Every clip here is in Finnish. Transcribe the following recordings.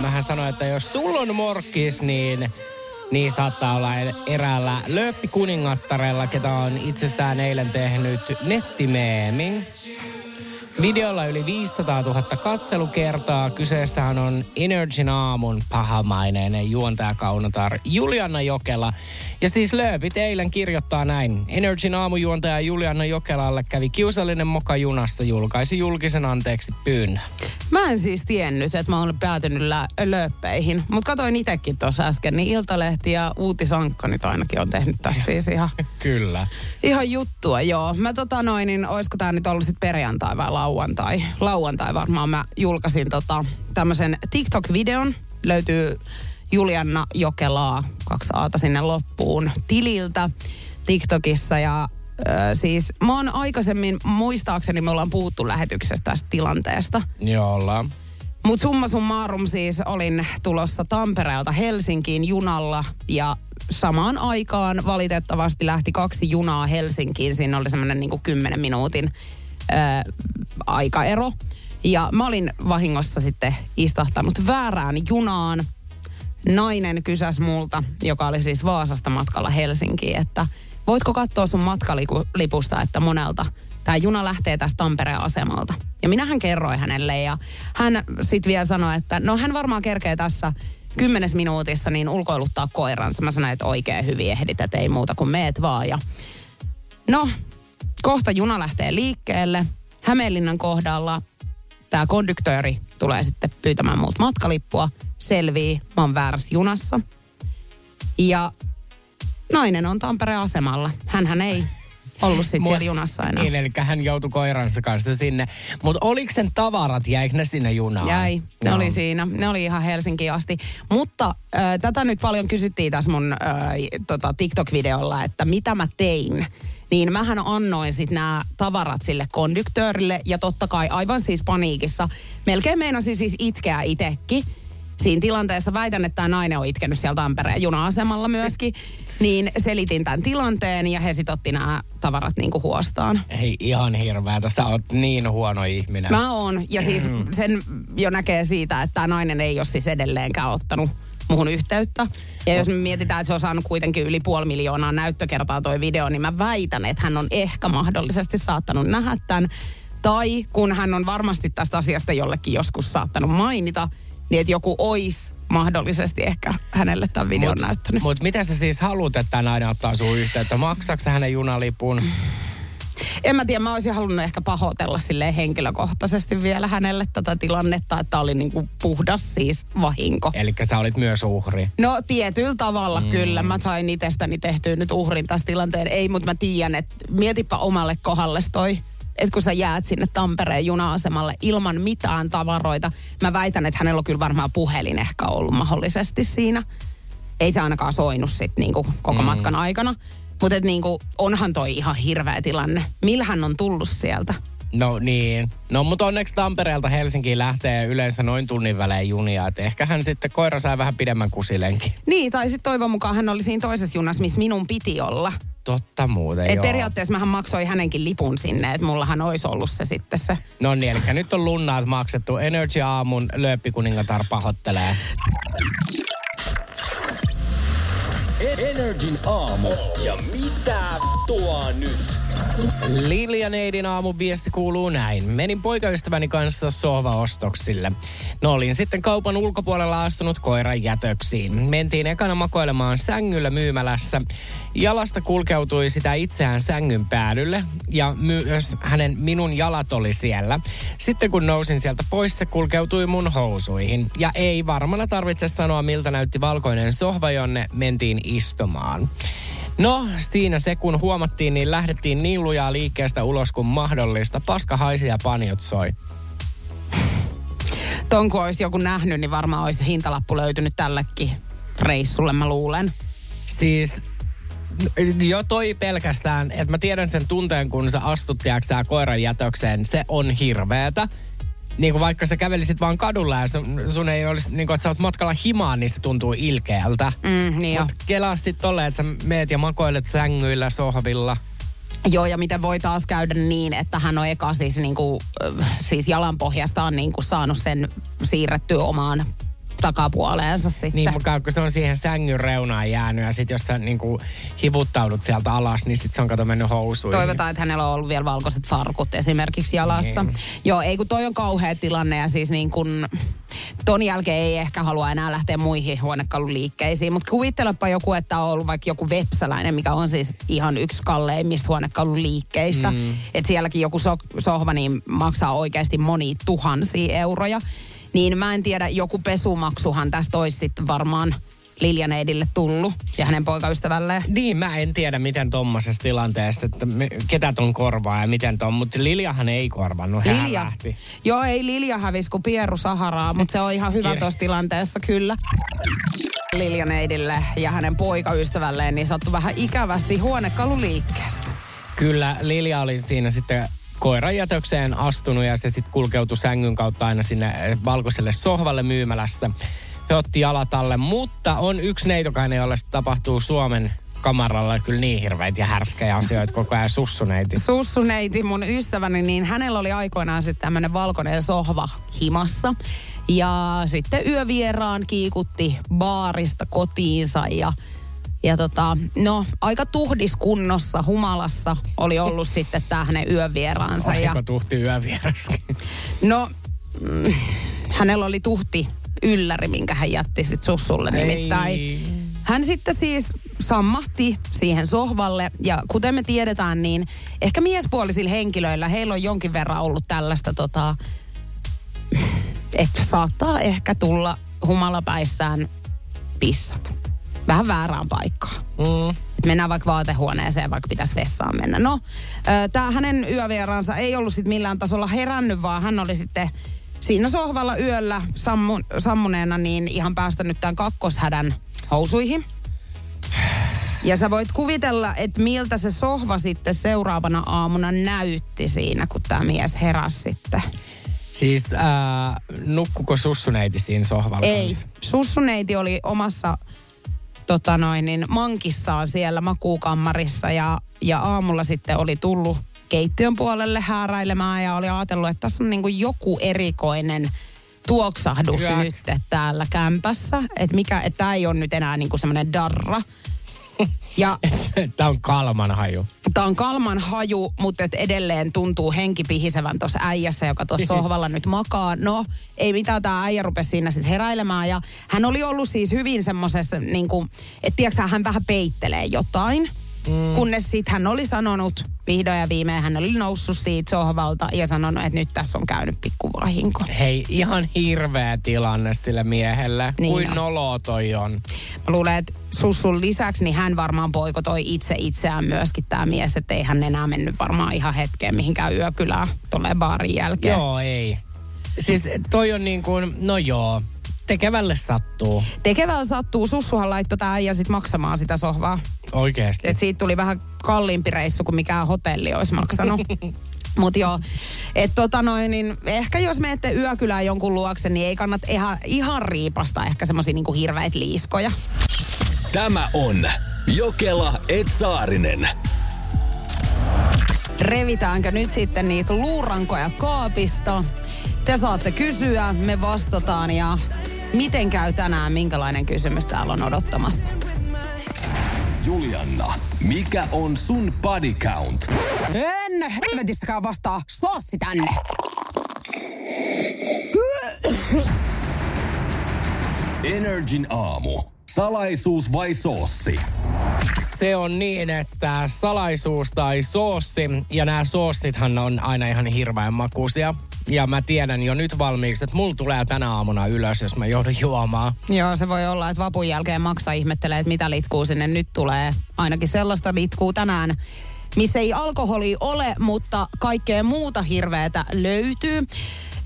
Mähän sanoin, että jos sulla on morkkis, niin niin saattaa olla eräällä lööppikuningattarella, ketä on itsestään eilen tehnyt nettimeemin. Videolla yli 500 000 katselukertaa. Kyseessähän on Energyn aamun pahamaineinen juontajakaunotar Juliana Jokela. Ja siis Lööpit eilen kirjoittaa näin. Energyn aamujuontaja Juliana Jokelalle kävi kiusallinen moka junassa, julkaisi julkisen anteeksi pyynnön. Mä en siis tiennyt, että mä oon päätynyt lä- lööppeihin. Mutta katoin itsekin tuossa äsken, niin Iltalehti ja Uutisankkanit ainakin on tehnyt tästä siis ihan, Kyllä. ihan juttua, joo. Mä tota noin, niin oisko tää nyt ollut sit perjantai vai lauantai? Lauantai varmaan mä julkaisin tota tämmöisen TikTok-videon. Löytyy Julianna Jokelaa, kaksi aata sinne loppuun, tililtä TikTokissa ja Ö, siis mä oon aikaisemmin, muistaakseni me ollaan puhuttu lähetyksestä tästä tilanteesta. Joo, ollaan. Mutta summa summarum siis olin tulossa Tampereelta Helsinkiin junalla ja samaan aikaan valitettavasti lähti kaksi junaa Helsinkiin. Siinä oli semmoinen niinku 10 minuutin ö, aikaero. Ja mä olin vahingossa sitten istahtanut väärään junaan. Nainen kysäs multa, joka oli siis Vaasasta matkalla Helsinkiin, että voitko katsoa sun matkalipusta, että monelta tämä juna lähtee tästä Tampereen asemalta. Ja minähän kerroin hänelle ja hän sitten vielä sanoi, että no hän varmaan kerkee tässä kymmenes minuutissa niin ulkoiluttaa koiransa. Mä sanoin, että oikein hyvin ehdit, että ei muuta kuin meet vaan. Ja no, kohta juna lähtee liikkeelle. Hämeenlinnan kohdalla tämä konduktööri tulee sitten pyytämään multa matkalippua. Selvii, mä oon väärässä junassa. Ja nainen on Tampereen asemalla. Hänhän ei ollut sitten siellä junassa enää. Niin, eli hän joutui koiransa kanssa sinne. Mutta oliko sen tavarat, jäikö ne sinne junaan? Jäi, ne Joo. oli siinä. Ne oli ihan Helsinkiin asti. Mutta äh, tätä nyt paljon kysyttiin tässä mun äh, tota TikTok-videolla, että mitä mä tein. Niin mähän annoin sitten nämä tavarat sille konduktöörille ja totta kai aivan siis paniikissa. Melkein meinasin siis itkeä itekin. Siinä tilanteessa väitän, että tämä nainen on itkenyt siellä Tampereen juna-asemalla myöskin. Niin selitin tämän tilanteen ja he sitten otti nämä tavarat niinku huostaan. Ei ihan hirveätä, sä oot niin huono ihminen. Mä oon. Ja siis sen jo näkee siitä, että tämä nainen ei ole siis edelleenkään ottanut muhun yhteyttä. Ja jos me mietitään, että se on saanut kuitenkin yli puoli miljoonaa näyttökertaa toi video, niin mä väitän, että hän on ehkä mahdollisesti saattanut nähdä tämän. Tai kun hän on varmasti tästä asiasta jollekin joskus saattanut mainita, niin että joku ois mahdollisesti ehkä hänelle tämän videon Mut- näyttänyt. Mut mitä sä siis haluat, että tämä nainen ottaa sun yhteyttä? Maksaks sä hänen junalipun? En mä tiedä, mä olisin halunnut ehkä pahoitella sille henkilökohtaisesti vielä hänelle tätä tilannetta, että oli niinku puhdas siis vahinko. Eli sä olit myös uhri. No tietyllä tavalla mm. kyllä. Mä sain itsestäni tehtyä nyt uhrin tässä tilanteen. Ei, mutta mä tiedän, että mietipä omalle kohdalle toi. Että kun sä jäät sinne Tampereen juna-asemalle ilman mitään tavaroita. Mä väitän, että hänellä on kyllä varmaan puhelin ehkä ollut mahdollisesti siinä. Ei se ainakaan soinut sit niinku koko mm. matkan aikana. Mutta niinku, onhan toi ihan hirveä tilanne. Millä hän on tullut sieltä? No niin. No mutta onneksi Tampereelta Helsinkiin lähtee yleensä noin tunnin välein junia. Et ehkä hän sitten koira sai vähän pidemmän kusilenkin. Niin, tai sitten toivon mukaan hän oli siinä toisessa junassa, missä minun piti olla. Totta muuten, Et joo. periaatteessa mähän maksoin hänenkin lipun sinne, että mullahan olisi ollut se sitten se. No niin, eli nyt on lunnaat maksettu. Energy aamun lööppikuningatar pahoittelee. Energin aamu. Ja mitä tuo nyt? Lilja Neidin aamun viesti kuuluu näin. Menin poikaystäväni kanssa sohvaostoksille. No olin sitten kaupan ulkopuolella astunut koiran jätöksiin. Mentiin ekana makoilemaan sängyllä myymälässä. Jalasta kulkeutui sitä itseään sängyn päädylle ja myös hänen minun jalat oli siellä. Sitten kun nousin sieltä pois, se kulkeutui mun housuihin. Ja ei varmana tarvitse sanoa, miltä näytti valkoinen sohva, jonne mentiin istumaan. No, siinä se kun huomattiin, niin lähdettiin niin lujaa liikkeestä ulos kuin mahdollista. Paska haisi ja paniot soi. Ton kun olisi joku nähnyt, niin varmaan olisi hintalappu löytynyt tällekin reissulle, mä luulen. Siis jo toi pelkästään, että mä tiedän sen tunteen, kun sä astut tiiäksä, koiran jätökseen, se on hirveetä. Niin kuin vaikka sä kävelisit vaan kadulla ja sun, sun ei olisi, niin kuin, että sä oot matkalla himaan, niin se tuntuu ilkeältä. Mm, niin jo. Mut kelaa sit tolleen, että sä meet ja makoilet sängyillä, sohvilla. Joo, ja miten voi taas käydä niin, että hän on eka siis, niin kuin, siis jalanpohjastaan niin kuin saanut sen siirrettyä omaan takapuoleensa sitten. Niin, mutta kun se on siihen sängyn reunaan jäänyt ja sitten jos sä niinku hivuttaudut sieltä alas, niin sitten se on kato mennyt housuihin. Toivotaan, että hänellä on ollut vielä valkoiset farkut esimerkiksi jalassa. Niin. Joo, ei kun toi on kauhea tilanne ja siis niin kun, ton jälkeen ei ehkä halua enää lähteä muihin huonekaluliikkeisiin. Mutta kuvittelepa joku, että on ollut vaikka joku vepsäläinen, mikä on siis ihan yksi kalleimmista huonekaluliikkeistä. Mm. Että sielläkin joku so- sohva niin maksaa oikeasti moni tuhansia euroja. Niin mä en tiedä, joku pesumaksuhan tästä olisi sitten varmaan Liljaneidille tullut ja hänen poikaystävälleen. Niin, mä en tiedä miten tommosessa tilanteessa, että me, ketä ton korvaa ja miten ton, mutta Liljahan ei korvannut, hän Lilja. lähti. Joo, ei Lilja hävisi kuin Pieru Saharaa, mutta se on ihan hyvä tuossa tilanteessa, kyllä. Liljaneidille ja hänen poikaystävälleen niin sattui vähän ikävästi huonekaluliikkeessä. Kyllä, Lilja oli siinä sitten koiran jätökseen astunut ja se sitten kulkeutui sängyn kautta aina sinne eh, valkoiselle sohvalle myymälässä. He otti jalat alle, mutta on yksi neitokainen, jolle tapahtuu Suomen kamaralla kyllä niin hirveitä ja härskejä asioita koko ajan sussuneiti. Sussuneiti, mun ystäväni, niin hänellä oli aikoinaan sitten tämmöinen valkoinen sohva himassa. Ja sitten yövieraan kiikutti baarista kotiinsa ja ja tota, no, aika tuhdiskunnossa, humalassa oli ollut sitten tämä hänen yövieraansa. Ja, Aika tuhti yövieraskin. no, mm, hänellä oli tuhti ylläri, minkä hän jätti sitten sussulle Ei. nimittäin. Hän sitten siis sammahti siihen sohvalle ja kuten me tiedetään, niin ehkä miespuolisilla henkilöillä heillä on jonkin verran ollut tällaista tota, että saattaa ehkä tulla humalapäissään pissat. Vähän väärään paikkaan. Mm. Et mennään vaikka vaatehuoneeseen, vaikka pitäisi vessaan mennä. No, tämä hänen yövieraansa ei ollut sit millään tasolla herännyt, vaan hän oli sitten siinä sohvalla yöllä sammu, sammuneena niin ihan päästänyt tämän kakkoshädän housuihin. Ja sä voit kuvitella, että miltä se sohva sitten seuraavana aamuna näytti siinä, kun tämä mies heräsi sitten. Siis ää, nukkuko sussuneiti siinä sohvalla? Ei. Sussuneiti oli omassa tota noin, niin mankissaan siellä makuukammarissa ja, ja aamulla sitten oli tullut keittiön puolelle hääräilemään ja oli ajatellut, että tässä on niin kuin joku erikoinen tuoksahdus Hyök. nyt täällä kämpässä. Että mikä, että tämä ei ole nyt enää niin kuin semmoinen darra. Ja Tämä on kalman haju. Tämä on kalman haju, mutta et edelleen tuntuu henki pihisevän tuossa äijässä, joka tuossa sohvalla nyt makaa. No, ei mitään, tämä äijä rupesi siinä sitten heräilemään. Ja hän oli ollut siis hyvin semmoisessa, niin kuin, että tiedätkö, hän vähän peittelee jotain. Mm. Kunnes sitten hän oli sanonut, vihdoin ja viimein hän oli noussut siitä sohvalta ja sanonut, että nyt tässä on käynyt pikku vahinko. Hei, ihan hirveä tilanne sille miehelle. Niin Kuin on. nolo toi on. Mä luulen, että sussun lisäksi niin hän varmaan poikotoi itse itseään myöskin tämä mies, että ei hän enää mennyt varmaan ihan hetkeen mihinkään yökylään tuolle baarin jälkeen. Joo, ei. Siis toi on niin kuin, no joo, tekevälle sattuu. Tekevällä sattuu, sussuhan laittoi tämä äijä sit maksamaan sitä sohvaa. Oikeesti. Et siitä tuli vähän kalliimpi reissu kuin mikään hotelli olisi maksanut. Mutta joo, että tota noin, niin ehkä jos menette yökylään jonkun luokse, niin ei kannata ihan, ihan riipasta ehkä semmoisia niinku hirveitä liiskoja. Tämä on Jokela Etsaarinen. Revitäänkö nyt sitten niitä luurankoja kaapista? Te saatte kysyä, me vastataan ja miten käy tänään, minkälainen kysymys täällä on odottamassa? Julianna, mikä on sun body count? En helvetissäkään vastaa, soossi tänne. Energin aamu. Salaisuus vai soossi? Se on niin, että salaisuus tai soossi, ja nämä soossithan on aina ihan hirveän makuisia. Ja mä tiedän jo nyt valmiiksi, että mulla tulee tänä aamuna ylös, jos mä joudun juomaan. Joo, se voi olla, että vapun jälkeen maksa ihmettelee, että mitä litkuu sinne nyt tulee. Ainakin sellaista litkuu tänään, missä ei alkoholi ole, mutta kaikkea muuta hirveätä löytyy.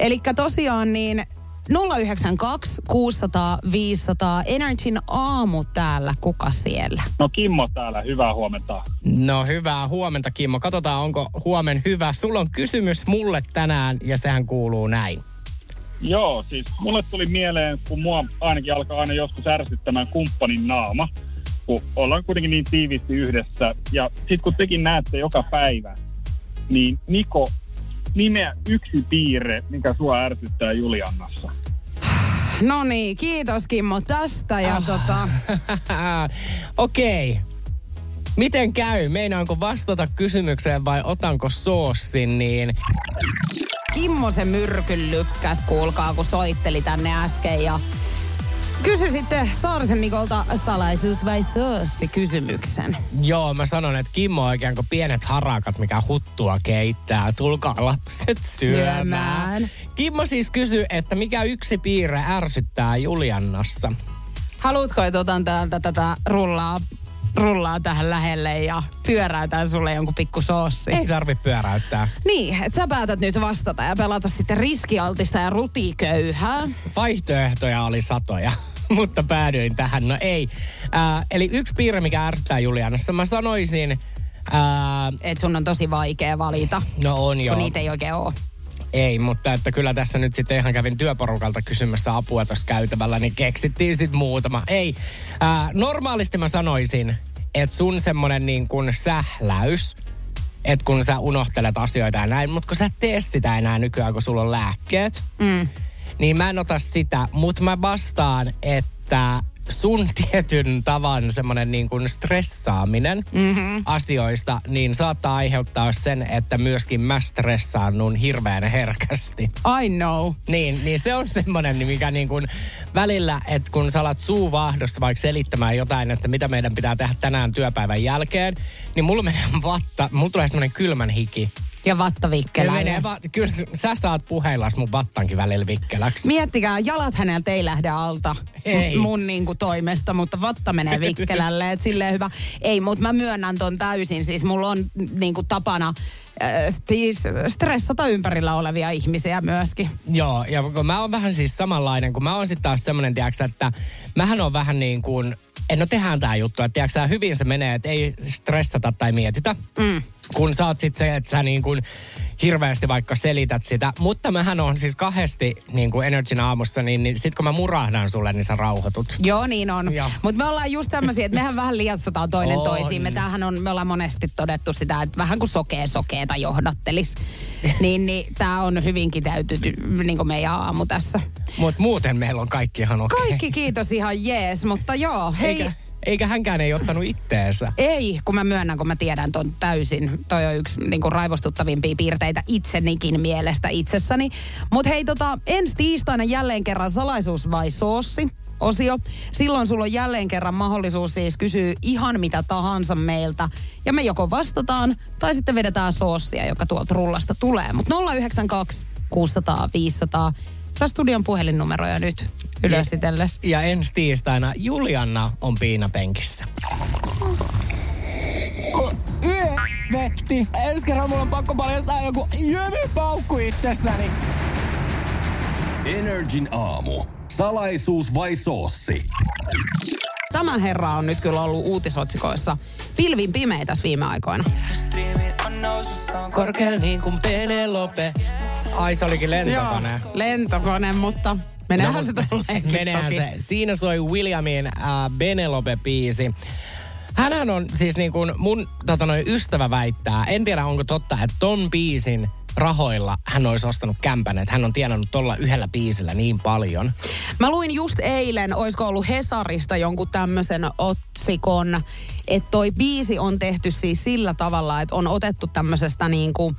Eli tosiaan niin 092 600 500 Energyn aamu täällä. Kuka siellä? No Kimmo täällä, hyvää huomenta. No hyvää huomenta Kimmo. Katsotaan onko huomen hyvä. Sulla on kysymys mulle tänään ja sehän kuuluu näin. Joo, siis mulle tuli mieleen, kun mua ainakin alkaa aina joskus ärsyttämään kumppanin naama, kun ollaan kuitenkin niin tiiviisti yhdessä. Ja sitten kun tekin näette joka päivä, niin Niko, nimeä yksi piirre, mikä sua ärsyttää Juliannassa. No niin, kiitos Kimmo tästä ja Ah. tota... Okei. Okay. Miten käy? Meinaanko vastata kysymykseen vai otanko soossin, niin Kimmo se myrkyn lykkäs, kuulkaa, kun soitteli tänne äsken ja kysy sitten Saarisen Nikolta salaisuus vai soossi kysymyksen. joo, mä sanon, että Kimmo on oikein kuin pienet harakat, mikä huttua keittää. Tulkaa lapset syömään. Syömään. Kimmo siis kysyy, että mikä yksi piirre ärsyttää Juliannassa? Haluatko, että otan täältä tätä rullaa, rullaa tähän lähelle ja pyöräytän sulle jonkun pikku soossi? Ei tarvi pyöräyttää. Niin, että sä päätät nyt vastata ja pelata sitten riskialtista ja rutiköyhää. Vaihtoehtoja oli satoja, mutta päädyin tähän. No ei. Äh, eli yksi piirre, mikä ärsyttää Juliannassa, mä sanoisin... Äh, Että sun on tosi vaikea valita, no on joo. kun niitä ei oikein ole. Ei, mutta että kyllä tässä nyt sitten ihan kävin työporukalta kysymässä apua tuossa käytävällä, niin keksittiin sitten muutama. Ei, ää, normaalisti mä sanoisin, että sun semmonen niin kuin sähläys, että kun sä unohtelet asioita ja näin, mutta kun sä et tee sitä enää nykyään, kun sulla on lääkkeet, Mm. Niin mä en ota sitä, mutta mä vastaan, että sun tietyn tavan semmoinen niin kuin stressaaminen mm-hmm. asioista, niin saattaa aiheuttaa sen, että myöskin mä stressaannun hirveän herkästi. I know. Niin, niin se on semmoinen, mikä niin kuin välillä, että kun sä alat suu vaahdossa vaikka selittämään jotain, että mitä meidän pitää tehdä tänään työpäivän jälkeen, niin mulla menee vatta, mulla tulee semmoinen kylmän hiki. Ja vatta Kyllä, vikkelää. menee, va- kyllä sä saat puheillas mun vattankin välillä vikkeläksi. Miettikää, jalat häneltä ei lähde alta Ei. mun niinku toimesta, mutta vatta menee vikkelälle, et silleen hyvä. Ei, mutta mä myönnän ton täysin, siis mulla on niinku tapana äh, siis stressata ympärillä olevia ihmisiä myöskin. Joo, ja kun mä oon vähän siis samanlainen, kun mä oon sitten taas semmoinen, tiedätkö, että mähän on vähän niin kuin, en no tehdään tää juttu, että tiedätkö, sä, hyvin se menee, että ei stressata tai mietitä. Mm. Kun sä oot sit se, että sä niin kuin hirveästi vaikka selität sitä. Mutta mähän on siis kahdesti niin kuin Energyn aamussa, niin, niin sit kun mä murahdan sulle, niin sä rauhoitut. Joo, niin on. Mutta me ollaan just tämmöisiä, että mehän vähän lietsotaan toinen On. toisiimme. Tämähän on, me ollaan monesti todettu sitä, että vähän kuin sokee sokeeta johdattelis. niin, niin tämä on hyvin kiteytynyt niin kuin meidän aamu tässä. Mutta muuten meillä on kaikki ihan okei. Kaikki kiitos ihan jees, mutta joo, hei. Eikä, eikä hänkään ei ottanut itteensä. Ei, kun mä myönnän, kun mä tiedän ton täysin. Toi on yksi niin kuin raivostuttavimpia piirteitä itsenikin mielestä itsessäni. Mutta hei, tota, ensi tiistaina jälleen kerran salaisuus vai soossi osio. Silloin sulla on jälleen kerran mahdollisuus siis kysyä ihan mitä tahansa meiltä. Ja me joko vastataan tai sitten vedetään soossia, joka tuolta rullasta tulee. Mutta 092 600 500. Tämä studion puhelinnumeroja nyt ylös itsellesi. Ja ensi tiistaina Julianna on piinapenkissä. Vetti. Ensi kerran mulla on pakko paljastaa joku paukku itsestäni. Energin aamu. Salaisuus vai soossi? Tämä herra on nyt kyllä ollut uutisotsikoissa pilvin pimeä tässä viime aikoina. Korkeal niin kuin Penelope. Ai se olikin lentokone. lentokone, mutta meneehän No, se tuleekin Meneehän toki. se. Siinä soi Williamin äh, Benelope-biisi. Hänhän on siis niin kuin mun tota noin, ystävä väittää, en tiedä onko totta, että ton biisin rahoilla hän olisi ostanut kämpän, että hän on tienannut tuolla yhdellä biisillä niin paljon. Mä luin just eilen, oisko ollut Hesarista jonkun tämmöisen otsikon, että toi biisi on tehty siis sillä tavalla, että on otettu tämmöisestä niinku,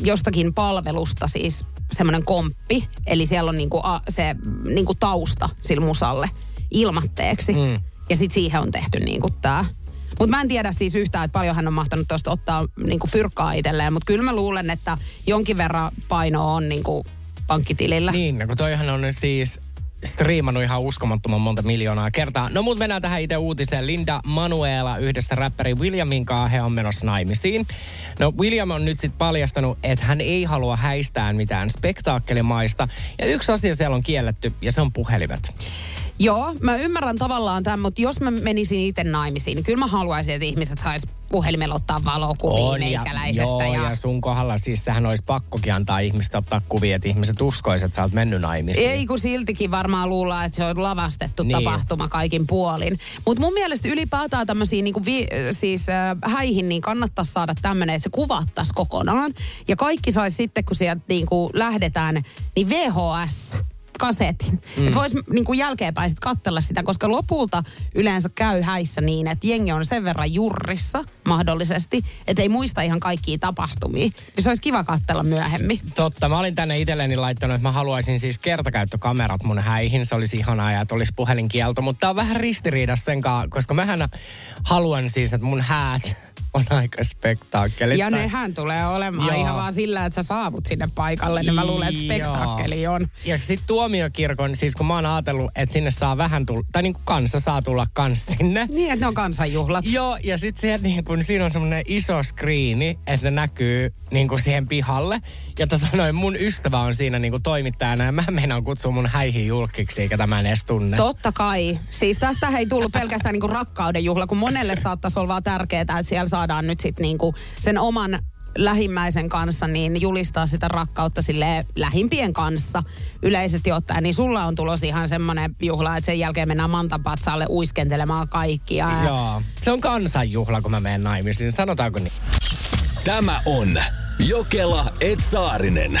jostakin palvelusta siis semmoinen komppi. Eli siellä on niinku a, se niinku tausta sille musalle ilmatteeksi. Mm. Ja sitten siihen on tehty niinku tää. Mutta mä en tiedä siis yhtään, että paljon hän on mahtanut tuosta ottaa niinku fyrkkaa itselleen. Mutta kyllä mä luulen, että jonkin verran paino on niinku pankkitilillä. Niin, no kun toihan on siis striimannut ihan uskomattoman monta miljoonaa kertaa. No mut mennään tähän itse uutiseen. Linda Manuela yhdessä räppäri Williamin kanssa he on menossa naimisiin. No William on nyt sitten paljastanut, että hän ei halua häistää mitään spektaakkelimaista. Ja yksi asia siellä on kielletty ja se on puhelimet. Joo, mä ymmärrän tavallaan tämän, mutta jos mä menisin itse naimisiin, niin kyllä mä haluaisin, että ihmiset sais puhelimella ottaa valokuvia On, ja, meikäläisestä. joo, ja... ja sun kohdalla siis sehän olisi pakkokin antaa ihmistä ottaa kuvia, että ihmiset uskoisivat, että sä oot mennyt naimisiin. Ei kun siltikin varmaan luullaan, että se on lavastettu Niin. tapahtuma kaikin puolin. Mutta mun mielestä ylipäätään tämmöisiin niinku vi, siis äh, häihin niin kannattaisi saada tämmöinen, että se kuvattaisi kokonaan. Ja kaikki saisi sitten, kun sieltä niinku lähdetään, niin VHS kasetin. Mm. Että voisi niin jälkeenpäin sit katsella sitä, koska lopulta yleensä käy häissä niin, että jengi on sen verran jurrissa mahdollisesti, että ei muista ihan kaikkia tapahtumia. Ja se olisi kiva katsella myöhemmin. Totta, mä olin tänne itselleni laittanut, että mä haluaisin siis kertakäyttökamerat mun häihin. Se olisi ihanaa ja että olisi puhelinkielto, mutta tää on vähän ristiriidassa sen kanssa, koska mähän haluan siis, että mun häät on aika spektaakkeli. Ja nehän tulee olemaan Joo. Ihan vaan sillä, että sä saavut sinne paikalle, niin mä luulen, että spektaakkeli on. Ja sitten tuomiokirkon, siis kun mä oon ajatellut, että sinne saa vähän tulla, tai niin kuin kansa saa tulla kans sinne. Niin, että ne on kansanjuhlat. Joo, ja sitten niin kun, siinä on semmoinen iso skriini, että ne näkyy niin kuin siihen pihalle. Ja tota noin, mun ystävä on siinä niin kuin toimittajana, ja mä meinaan kutsua mun häihin julkiksi, eikä tämä edes tunne. Totta kai. Siis tästä ei tullut pelkästään niinku rakkauden juhla, kun monelle saattaisi olla vaan tärkeää, että siellä saadaan nyt sitten niinku sen oman lähimmäisen kanssa niin julistaa sitä rakkautta sille lähimpien kanssa yleisesti ottaen, niin sulla on tulos ihan semmoinen juhla, että sen jälkeen mennään mantapatsaalle uiskentelemaan kaikkia. Ja Joo. Se on kansanjuhla, kun mä menen naimisiin, sanotaanko niin? Tämä on Jokela Etsaarinen.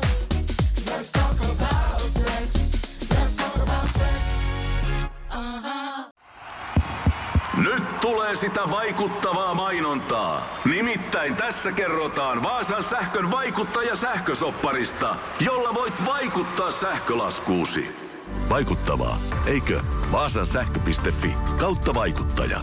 Tulee sitä vaikuttavaa mainontaa. Nimittäin tässä kerrotaan Vaasan sähkön vaikuttaja sähkösopparista, jolla voit vaikuttaa sähkölaskuusi. Vaikuttavaa, eikö? Vaasan sähkö.fi kautta vaikuttaja.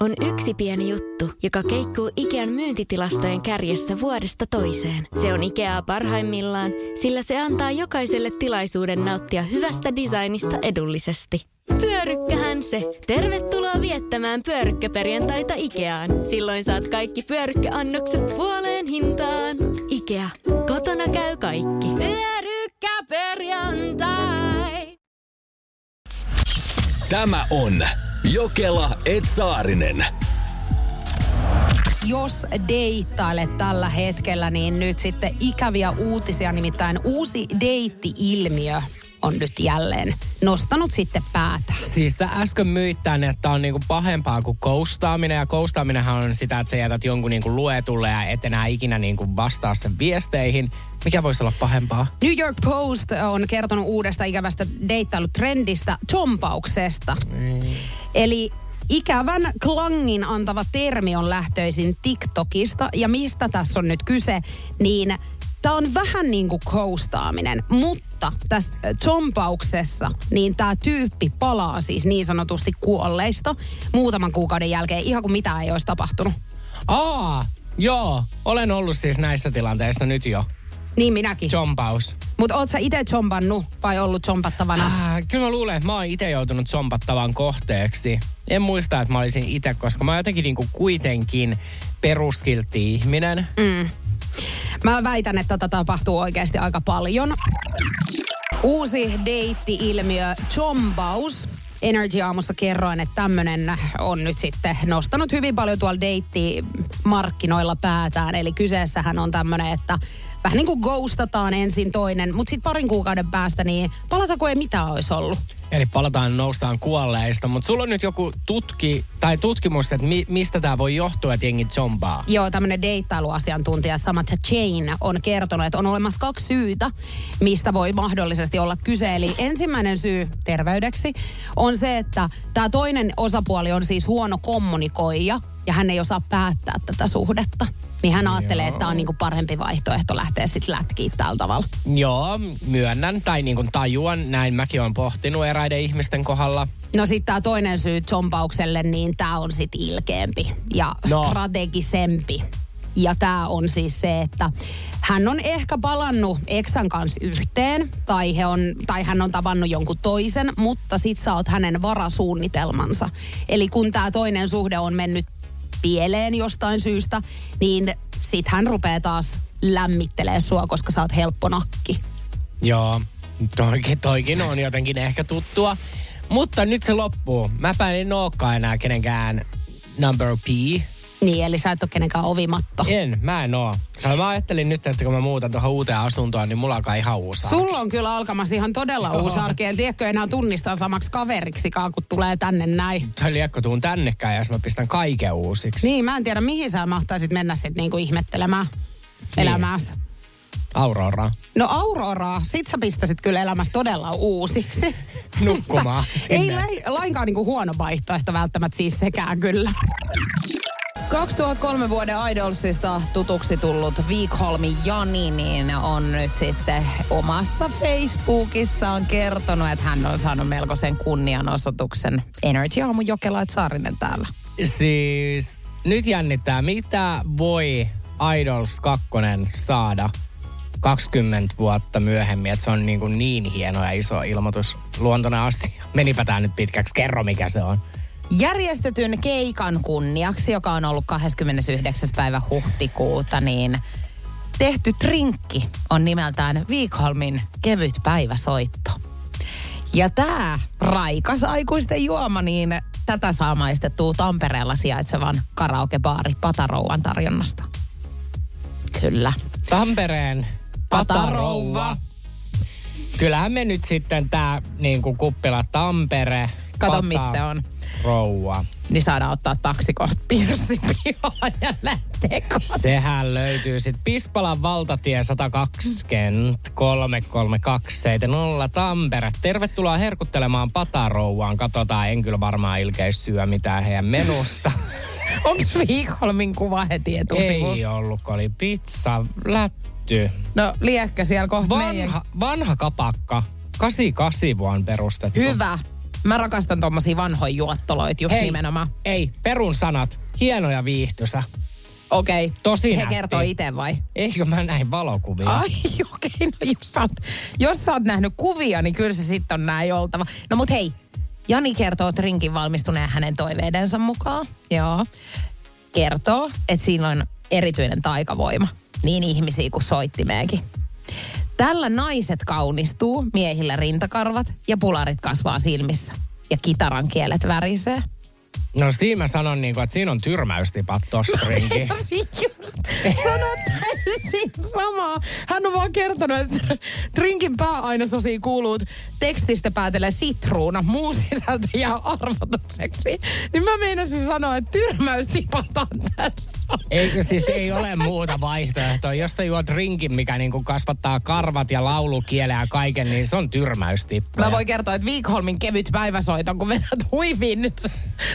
On yksi pieni juttu, joka keikkuu Ikean myyntitilastojen kärjessä vuodesta toiseen. Se on Ikeaa parhaimmillaan, sillä se antaa jokaiselle tilaisuuden nauttia hyvästä designista edullisesti. Pyörykkähän se! Tervetuloa viettämään pyörykkäperjantaita Ikeaan. Silloin saat kaikki pyörykkäannokset puoleen hintaan. Ikea, kotona käy kaikki. Pyörykkäperjantai! Tämä on Jokela Etsaarinen. jos deittailet tällä hetkellä, niin nyt sitten ikäviä uutisia, nimittäin uusi deitti-ilmiö on nyt jälleen nostanut sitten päätä. Siis sä äsken myit tän, että on niinku pahempaa kuin koustaaminen. Ja koustaaminenhan on sitä, että sä jätät jonkun niinku luetulle ja et enää ikinä niinku vastaa sen viesteihin. Mikä voisi olla pahempaa? New York Post on kertonut uudesta ikävästä deittailutrendistä, chompauksesta. Eli ikävän klangin antava termi on lähtöisin TikTokista. Ja mistä tässä on nyt kyse, niin Tämä on vähän niin kuin koustaaminen, mutta tässä äh, chompauksessa niin tämä tyyppi palaa siis niin sanotusti kuolleista muutaman kuukauden jälkeen, ihan kuin mitään ei olisi tapahtunut. Aa, joo. Olen ollut siis näissä tilanteissa nyt jo. Niin minäkin. Jompaus. Mutta oot sä itse chompannut vai ollut chompattavana? Ah, kyllä mä luulen, että mä oon itse joutunut zompattavan kohteeksi. En muista, että mä olisin itse, koska mä oon jotenkin niinku kuitenkin peruskiltti ihminen. Mm. Mä väitän, että tätä tapahtuu oikeasti aika paljon. Uusi deitti-ilmiö, chombaus. Energy-aamussa kerroin, että tämmönen on nyt sitten nostanut hyvin paljon tuolla deitti-markkinoilla päätään. Eli kyseessähän on tämmönen, että vähän niin kuin ghostataan ensin toinen, mutta sitten parin kuukauden päästä niin palata kuin ei mitään olisi ollut. Eli palataan noustaan kuolleista, mutta sulla on nyt joku tutki, tai tutkimus, että mi, mistä tämä voi johtua, että jengi zombaa. Joo, tämmöinen deittailuasiantuntija Samantha Chain on kertonut, että on olemassa kaksi syytä, mistä voi mahdollisesti olla kyse. Eli ensimmäinen syy terveydeksi on se, että tämä toinen osapuoli on siis huono kommunikoija ja hän ei osaa päättää tätä suhdetta. Niin hän ajattelee, että tämä on niinku parempi vaihtoehto lähteä sitten lätkiä tällä tavalla. Joo, myönnän tai niin kuin tajuan, näin mäkin olen pohtinut eräiden ihmisten kohdalla. No sitten tämä toinen syy zombaukselle, niin tämä on sitten ilkeämpi ja No. strategisempi. Ja tämä on siis se, että hän on ehkä palannut eksän kanssa yhteen, tai, he on, tai hän on tavannut jonkun toisen, mutta sit sä oot hänen varasuunnitelmansa. Eli kun tämä toinen suhde on mennyt pieleen jostain syystä, niin sit hän rupeaa taas lämmittelee sua, koska sä oot helppo nakki. Joo, toikin, toikin on jotenkin ehkä tuttua. Mutta nyt se loppuu. Mäpä en olekaan enää kenenkään number P. Niin, eli sä et ole kenenkään ovimatto. En, mä en oo. Ja Mä ajattelin nyt, että kun mä muutan tuohon uuteen asuntoon, niin mulla alkaa ihan uusi arki. Sulla on kyllä alkamassa ihan todella uusi arki. En tiedäkö enää tunnistaa samaksi kaveriksikaan, kun tulee tänne näin. Tai liekko tuun tännekään, jos mä pistän kaiken uusiksi. Niin, mä en tiedä, mihin sä mahtaisit mennä sitten niinku ihmettelemään elämäässä. Aurora. No Auroraa, sit sä pistäisit kyllä elämässä todella uusiksi. Nukkumaan. Ei lai, lainkaan niinku huono vaihtoehto välttämättä siis sekään kyllä. 2003 vuoden Idolsista tutuksi tullut Wikholmi Jani niin on nyt sitten omassa Facebookissaan kertonut, että hän on saanut melkoisen kunnianosoituksen Energy Aamu Jokela Saarinen täällä. Siis nyt jännittää, mitä voi Idols 2 saada 20 vuotta myöhemmin, että se on niin, kuin niin hieno ja iso ilmoitus. Luontoinen asia. Menipä tää nyt pitkäksi. Kerro, mikä se on. Järjestetyn keikan kunniaksi, joka on ollut 29. päivä huhtikuuta, niin tehty trinkki on nimeltään Viikholmin kevyt päiväsoitto. Ja tämä raikas aikuisten juoma, niin tätä saa maistettua Tampereella sijaitsevan karaokebaari Patarouvan tarjonnasta. Kyllä. Tampereen Patarouva. Kyllähän me nyt sitten tää niin kuin kuppila Tampere. Kato, missä se on. Rouva. Niin saadaan ottaa taksi kohta piirsi pihaan ja lähteä kotiin. Sehän löytyy sitten Pispalan valtatie 120 33270 Tampere. Tervetuloa herkuttelemaan patarouvaan. Katsotaan, en kyllä varmaan ilkeis syö mitään heidän menusta. Onko Viikholmin kuva heti etusivu? Ei ollut, kun oli pizza, lätty. No liekkä siellä kohta meidän. Vanha, vanha kapakka. 88 vuonna perustettu. Hyvä. Mä rakastan tommosia vanhoja juottoloita just Hei, nimenomaan. ei, perun sanat. Hieno ja viihtysä. Okei. Okay. Tosi He kertoo itse vai? Eikö mä näin valokuvia? Ai okei, okay. no jos sä, oot, jos sä oot nähnyt kuvia, niin kyllä se sitten on näin oltava. No mut hei, Jani kertoo trinkin valmistuneen hänen toiveidensa mukaan. Joo. Kertoo, että siinä on erityinen taikavoima. Niin ihmisiä kuin soittimeekin. Tällä naiset kaunistuu, miehillä rintakarvat ja pularit kasvaa silmissä. Ja kitaran kielet värisee. No siinä mä sanon niinku, että siinä on tyrmäystipat tossa rinkissä. Sano täysin samaa. Hän on vaan kertonut, että drinkin pääainesosiin kuuluu tekstistä päätellä sitruuna, muu sisältö jää arvotukseksi. Niin mä meinasin sanoa, että tyrmäys tipataan tässä. Eikö siis ei ole muuta vaihtoehtoa. Jos sä juot rinkin, mikä niinku kasvattaa karvat ja laulukieleä ja kaiken, niin se on tyrmäystippa. Mä voin kertoa, että Viikholmin kevyt päiväsoito, kun vedät huiviin nyt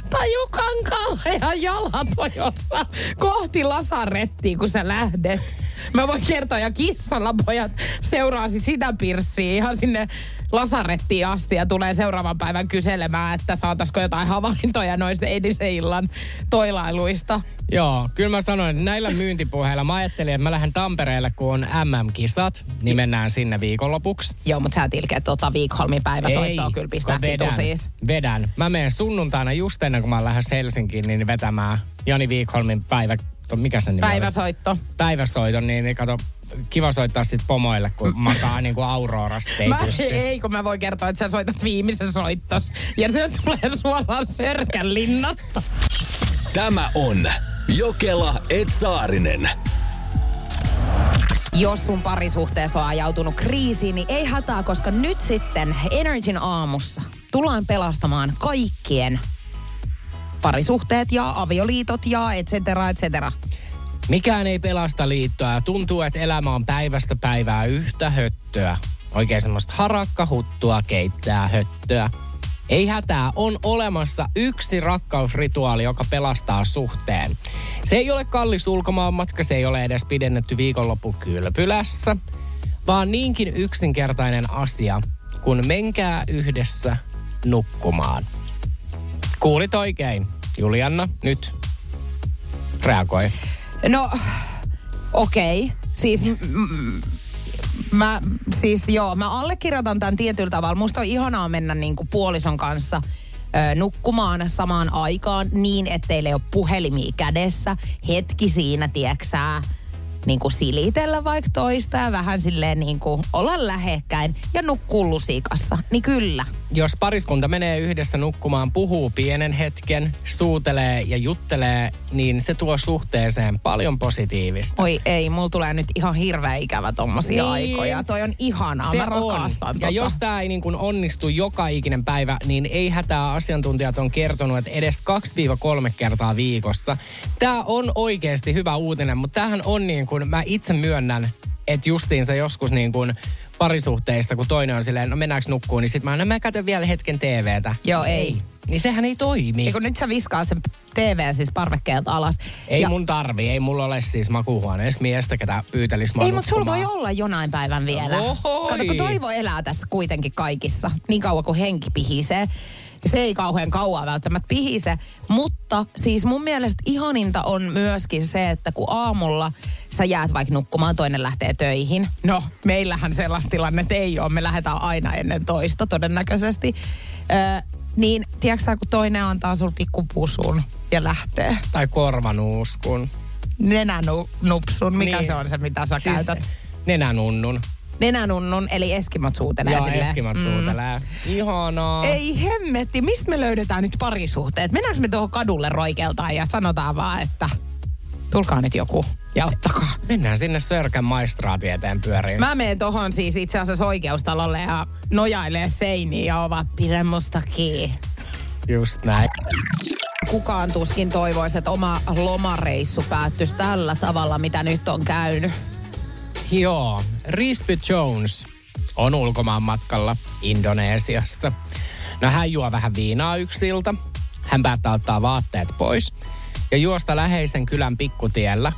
tajukankalla ja jalat on jossa kohti lasarettia, kun sä lähdet. Mä voin kertoa, ja kissalla pojat seuraa sit sitä pirssiä ihan sinne lasarettiin asti ja tulee seuraavan päivän kyselemään, että saataisiko jotain havaintoja noista edisen illan toilailuista. Joo, kyllä mä sanoin, että näillä myyntipuheilla mä ajattelin, että mä lähden Tampereelle, kun on MM-kisat, niin mennään sinne viikonlopuksi. Joo, mutta sä et ilkeä tuota Viikholmin päiväsoittoa kyllä pistää vedän, siis. vedän. Mä menen sunnuntaina just ennen kuin mä lähden Helsinkiin, niin vetämään Jani Viikholmin päivä... Mikä se nimi oli? Päiväsoitto. Niin, niin kato, kiva soittaa sit pomoille, kun makaa niinku Aurorasta ei Mä, ei, kun mä voin kertoa, että sä soitat viimeisen soittos. Ja se tulee suoraan Sörkän linnasta. Tämä on Jokela Etsaarinen. Jos sun parisuhteessa on ajautunut kriisiin, niin ei hätää, koska nyt sitten Energin aamussa tullaan pelastamaan kaikkien parisuhteet ja avioliitot ja et cetera, et cetera. Mikään ei pelasta liittoa ja tuntuu, että elämä on päivästä päivää yhtä höttöä. Oikein semmoista harakkahuttua keittää höttöä. Ei hätää, on olemassa yksi rakkausrituaali, joka pelastaa suhteen. Se ei ole kallis ulkomaanmatka, se ei ole edes pidennetty viikonloppu kylpylässä, vaan niinkin yksinkertainen asia, kun menkää yhdessä nukkumaan. Kuulit oikein. Julianna, nyt reagoi. No, okei. Okay. Siis m- m- mä, siis joo, mä allekirjoitan tämän tietyllä tavalla. Musta on ihanaa mennä niinku puolison kanssa ö, nukkumaan samaan aikaan niin, ettei ole puhelimia kädessä. Hetki siinä, tieksää, niin kuin silitellä vaikka toista ja vähän silleen niin kuin olla lähekkäin ja nukkuu lusikassa. Niin kyllä. Jos pariskunta menee yhdessä nukkumaan, puhuu pienen hetken, suutelee ja juttelee, niin se tuo suhteeseen paljon positiivista. Oi ei, mulla tulee nyt ihan hirveä ikävä tommosia Niin. aikoja. Toi on ihanaa, Se mä rakastan on. tota. Ja jos tämä ei niin kuin onnistu joka ikinen päivä, niin ei hätää asiantuntijat on kertonut, että edes 2-3 kertaa viikossa. Tämä on oikeasti hyvä uutinen, mutta tämähän on niin kuin, mä itse myönnän, että justiinsa joskus niin kuin parisuhteissa, kun toinen on silleen, no mennäänkö nukkuun, niin sit mä, no mä katson vielä hetken TVtä. Joo, ei. Niin sehän ei toimi. Eikö nyt sä viskaa sen TV siis parvekkeelta alas. Ei ja, mun tarvi, ei mulla ole siis makuuhuoneessa miestä, ketä pyytelis Ei, mutta sulla voi olla jonain päivän vielä. Ohoi. Kato, kun toivo elää tässä kuitenkin kaikissa. Niin kauan kuin henki pihisee. Ja se ei kauhean kauan välttämättä pihise. Mutta siis mun mielestä ihaninta on myöskin se, että kun aamulla sä jäät vaikka nukkumaan, toinen lähtee töihin. No, meillähän sellaista tilannetta ei ole. Me lähdetään aina ennen toista todennäköisesti. Ö, niin, tiedätkö kun toinen antaa sulle pikkupusun ja lähtee. Tai korvanuuskun. Nenänupsun, mikä Niin. se on se, mitä sä Siis käytät? nenänunnun. Nenänunnun, eli eskimot suutelee Joo, silleen. eskimot suutelee. Ihanaa. Ei hemmetti, mistä me löydetään nyt parisuhteet? Mennäänkö me tuohon kadulle roikeltaan ja sanotaan vaan, että tulkaa nyt joku ja ottakaa. Mennään sinne Sörkän maistraatin pyöriin. Mä menen tohon siis itse asiassa oikeustalolle ja nojailee seiniin ja ovat pidä musta kiinni. Just näin. Kukaan tuskin toivoisi, että oma lomareissu päättyisi tällä tavalla, mitä nyt on käynyt. Joo, Risby Jones on ulkomaan matkalla Indonesiassa. No hän juo vähän viinaa yksiltä. Hän päättää ottaa vaatteet pois ja juosta läheisen kylän pikkutiellä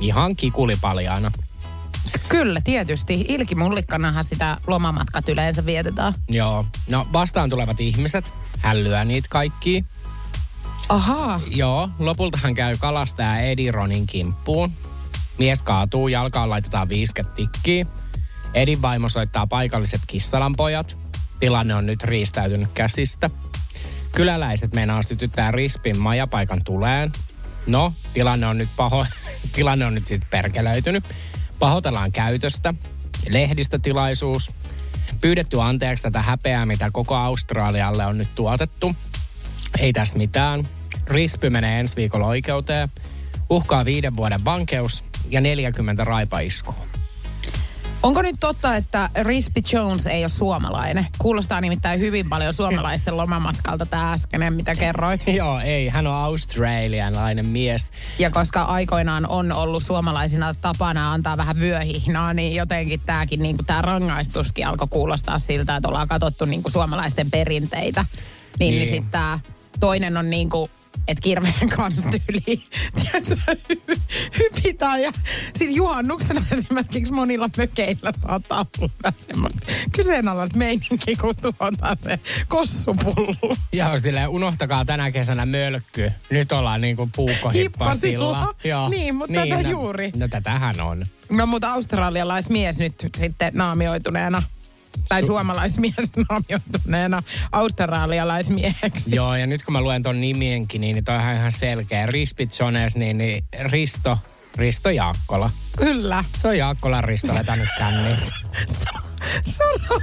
ihan kikulipaljaana. Kyllä, tietysti. Ilkimullikkanahan sitä lomamatkat yleensä vietetään. Joo, no vastaan tulevat ihmiset, hän lyö niitä kaikki. Ahaa. Joo, lopulta hän käy kalastaja Edironin kimppuun. Mies kaatuu, jalkaan laitetaan 50 tikkiä. Edin vaimo soittaa paikalliset kissalanpojat. Tilanne on nyt riistäytynyt käsistä. Kyläläiset meinaa sytyttää rispin majapaikan tuleen. No, tilanne on nyt paho, tilanne on nyt sitten perkelöitynyt. Pahoitellaan käytöstä. Lehdistötilaisuus. Pyydetty anteeksi tätä häpeää, mitä koko Australialle on nyt tuotettu. Ei tässä mitään. Rispy menee ensi viikolla oikeuteen. Uhkaa viiden vuoden vankeus ja 40 raipaiskua. Onko nyt totta, että Rispy Jones ei ole suomalainen? Kuulostaa nimittäin hyvin paljon suomalaisten lomamatkalta tämä äskeinen, mitä kerroit. Joo, ei. Hän on australialainen mies. Ja koska aikoinaan on ollut suomalaisina tapana antaa vähän vyöhihnaa, niin jotenkin tämäkin niin tämä rangaistuskin alkoi kuulostaa siltä, että ollaan katsottu niin kuin suomalaisten perinteitä. Niin, niin. Niin. niin sitten tämä toinen on niin kuin että kirveen kanssa hy- hypitään. Ja siis juhannuksena esimerkiksi monilla mökeillä saattaa olla semmoista kyseenalaista meininkiä, kun tuotaan se kossupullu. Joo, silleen unohtakaa tänä kesänä mölkky. Nyt ollaan niinku puukkohippasilla. Hippasilla. Niin, mutta tätä no, juuri. No tätähän on. No mutta australialaismies nyt sitten naamioituneena, tai Su- suomalaismies naamioituneena australialaismieheksi. Joo, ja nyt kun mä luen ton nimienkin, niin toihan on ihan selkeä. Rispit Jones, niin, niin Risto, Risto Jaakkola. Kyllä. Se on Jaakkola Risto vetänyt kännit. Sano,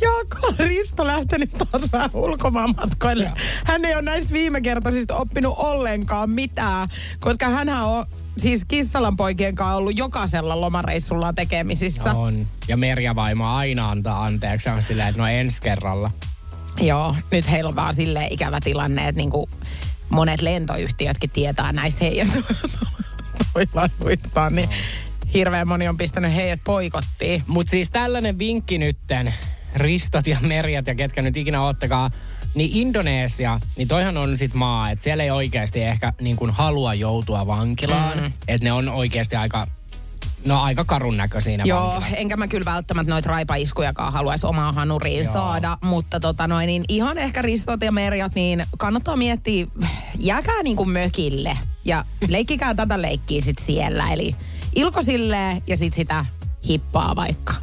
Jaakkola Risto lähtenyt taas vähän ulkomaanmatkoille. Hän ei ole näistä viime kertaisista oppinut ollenkaan mitään, koska hän on siis Kissalan poikien kanssa ollut jokaisella lomareissulla tekemisissä. On. Ja Merja vaimo aina antaa anteeksi. On silleen, että no ensi kerralla. Joo, nyt heillä on vaan silleen ikävä tilanne, että niinku monet lentoyhtiötkin tietää näistä heidän toilaisuistaan, niin hirveän moni on pistänyt heidät poikottiin. Mutta siis tällainen vinkki nytten, Ristot ja Merjat ja ketkä nyt ikinä ottakaa, niin Indonesia, niin toihan on sit maa, että siellä ei oikeasti ehkä niin kuin halua joutua vankilaan. Mm. Että ne on oikeasti aika, no aika karun näköisiä Joo, vankilat. enkä mä kyllä välttämättä noita raipaiskujakaan haluaisi omaa hanuriin Joo. saada, mutta tota noin, niin ihan ehkä ristot ja merjat, niin kannattaa miettiä, jääkää niin kuin mökille ja leikkikää tätä leikkiä sit siellä, eli ilkosille ja sit sitä hippaa vaikka.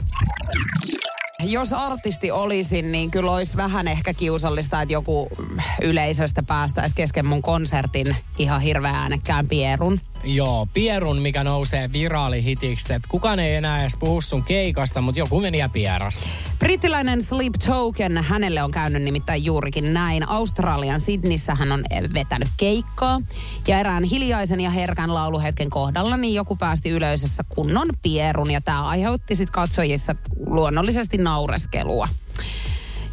Jos artisti olisin, niin kyllä olisi vähän ehkä kiusallista, että joku yleisöstä päästäisi kesken mun konsertin ihan hirveän äänekkään pierun. Joo, Pierun, mikä nousee viraalihitiksi, että kukaan ei enää edes puhu sun keikasta, mutta joku meni ja pieras. Brittiläinen Sleep Token, hänelle on käynyt nimittäin juurikin näin. Australian Sydneyssä hän on vetänyt keikkaa. Ja erään hiljaisen ja herkän lauluhetken kohdalla niin joku päästi yleisössä kunnon pierun. Ja tämä aiheutti sitten katsojissa luonnollisesti naureskelua.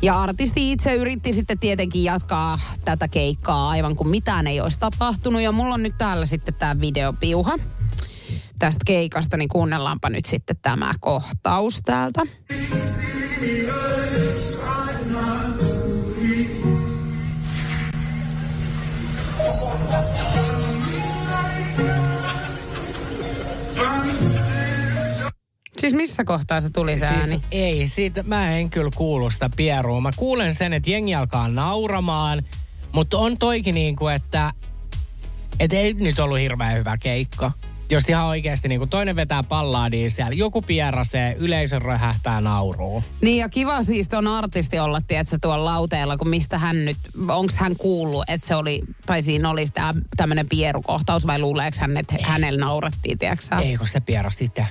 Ja artisti itse yritti sitten tietenkin jatkaa tätä keikkaa aivan kuin mitään ei olisi tapahtunut. Ja mulla on nyt täällä sitten tämä videopiuha tästä keikasta, niin kuunnellaanpa nyt sitten tämä kohtaus täältä. Siis missä kohtaa se tuli se ääni? Siis ei, siitä mä en kyllä kuulu sitä pierua. Mä kuulen sen, että jengi alkaa nauramaan, mutta on toikin niin kuin, että et ei nyt ollut hirveän hyvä keikka. Jos ihan oikeasti niin kuin toinen vetää pallaadia siellä, joku pierasee, yleisö röhähtää nauruun. Niin ja kiva siis ton artisti olla, tiedätkö, tuolla lauteella, kun mistä hän nyt, onks hän kuullut, että se oli, tai siinä oli tämmöinen pierukohtaus, vai luuleeko hän, että hänellä naurettiin, tiedätkö? Ei, kun se pierasi sitä.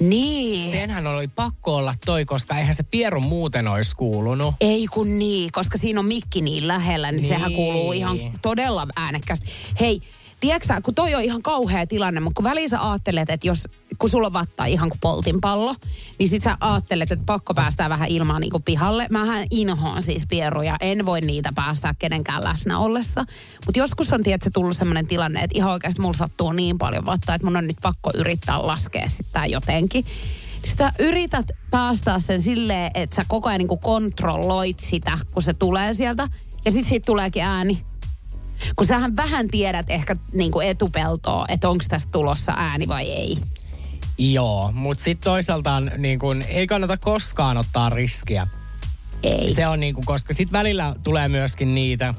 Niin. Senhän oli pakko olla toi, koska eihän se pieru muuten olisi kuulunut. Ei kun niin, koska siinä on mikki niin lähellä, niin, niin. sehän Niin. kuuluu ihan todella äänekkäästi. Hei, tiedätkö kun toi on ihan kauhea tilanne, mutta kun väliin sä ajattelet, että jos, kun sulla vattaa ihan kuin poltinpallo, niin sit sä ajattelet, että pakko päästää vähän ilmaa niin kuin pihalle. Mähän inhoan siis pieruja, en voi niitä päästää kenenkään läsnä ollessa. Mutta joskus on, tiedätkö, tullut sellainen tilanne, että ihan oikeasti mulla sattuu niin paljon vattaa, että mun on nyt pakko yrittää laskea sitä jotenkin. Sitä yrität päästää sen silleen, että sä koko ajan niin kontrolloit sitä, kun se tulee sieltä. Ja sitten siitä tuleekin ääni. Kun sähän vähän tiedät ehkä niin kuin etupeltoa, että onko tässä tulossa ääni vai ei. Joo, mutta sitten toisaalta niin kun, ei kannata koskaan ottaa riskiä. Ei. Se on niin kuin, koska sitten välillä tulee myöskin niitä,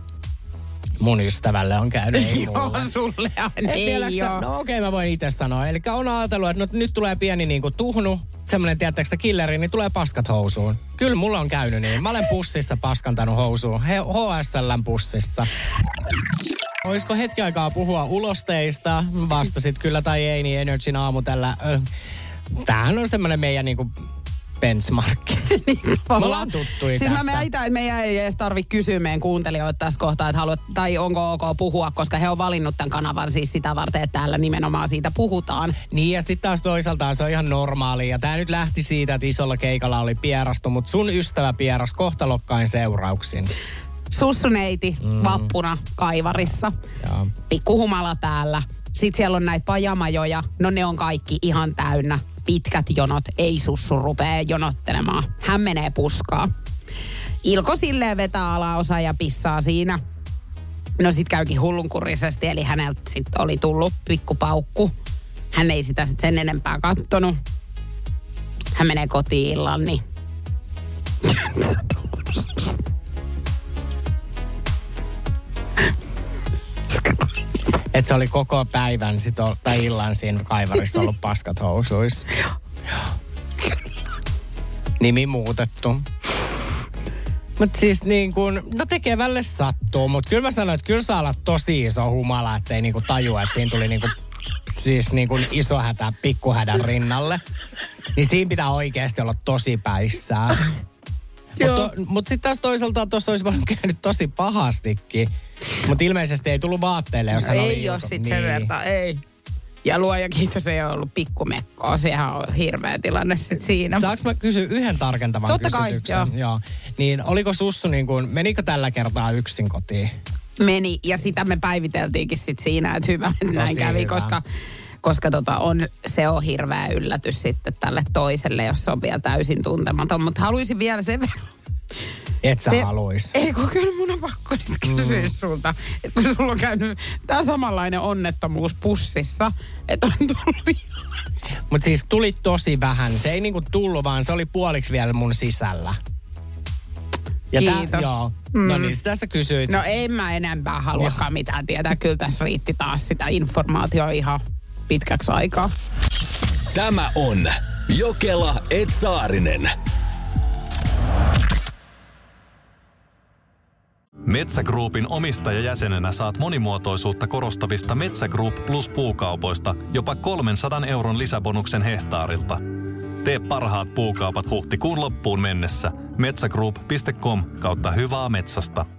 mun ystävälle on käynyt, ei Joo, sulle aina Et ei vieläkö sä- oo. No okei, okay, mä voin itse sanoa. Eli on ajatellut, että no, nyt tulee pieni niinku tuhnu, semmoinen, tiedättekö killeri, niin tulee paskat housuun. Kyllä mulla on käynyt niin. Mä olen pussissa paskantanut housuun. He, HSLn pussissa. Olisiko hetki aikaa puhua ulosteista? Vastasit kyllä tai ei, niin Energyn aamu tällä. Tämähän on semmoinen meidän niinku benchmarkki. Me ollaan tuttuja Siis mä tästä. väitän, että meidän ei edes tarvi kysyä meidän kuuntelijoita tässä kohtaa, että haluat, tai onko ok puhua, koska he on valinnut tämän kanavan siis sitä varten, että täällä nimenomaan siitä puhutaan. Niin ja sitten taas toisaalta se on ihan normaali. Ja tämä nyt lähti siitä, että isolla keikalla oli pierastu, mutta sun ystävä pieras kohtalokkain seurauksin. Sussuneiti mm. vappuna kaivarissa, pikkuhumala päällä. Sitten siellä on näitä pajamajoja, no ne on kaikki ihan täynnä. Pitkät jonot, ei sussu rupee jonottelemaan. Hän menee puskaa. Ilko silleen vetää alaosa ja pissaa siinä. No sit käykin hullunkurisesti, eli häneltä sit oli tullut pikkupaukku. Hän ei sitä sit sen enempää kattonut. Hän menee kotiin illan, niin Et se oli koko päivän sit ol, tai illan siinä kaivarissa ollut paskat housuis. Nimi muutettu. Mutta siis niin kun, no tekevälle sattuu, mutta kyllä mä sanoin, että kyllä saa olla tosi iso humala, ettei niinku tajua, että siinä tuli niinku siis niin kuin iso hätä pikkuhädän rinnalle, niin siinä pitää oikeasti olla tosi päissään. Mutta mut sitten taas toisaalta tuossa olisi voinut käynyt tosi pahastikin. Mutta ilmeisesti ei tullut vaatteille, jos hän oli ei ole ulko- sit sen verran, ei. Ja luoja kiitos, ei ole ollut pikkumekkoa. Sehän on hirveä tilanne sit siinä. Saanko mä kysyä yhden tarkentavan Totta kai, kysymyksen? joo. joo. Niin oliko sussu niin kuin, menikö tällä kertaa yksin kotiin? Meni, ja sitä me päiviteltiinkin sit siinä, että hyvä, että näin kävi, hyvä. koska, koska tota on, se on hirveä yllätys sitten tälle toiselle, jos se on vielä täysin tuntematon. Mutta haluaisin vielä sen verran. Et sä Se- haluis. Ei, kun kyllä mun on pakko nyt kysyä mm. sulta, että kun sulla on käynyt tämä samanlainen onnettomuus pussissa, että on tullut Mutta siis tuli tosi vähän. Se ei niinku tullut, vaan se oli puoliksi vielä mun sisällä. Ja tää- Kiitos. joo. Mm. No niin, sitä sä kysyit. No en mä enempää haluakaan mitään tietää. Kyllä tässä riitti taas sitä informaatiota ihan pitkäksi aikaa. Tämä on Jokela Etsaarinen. Metsä Groupin omistajajäsenenä saat monimuotoisuutta korostavista Metsä Group Plus puukaupoista jopa 300 euron lisäbonuksen hehtaarilta. Tee parhaat puukaupat huhtikuun loppuun mennessä metsägroup.com kautta hyvää metsästä.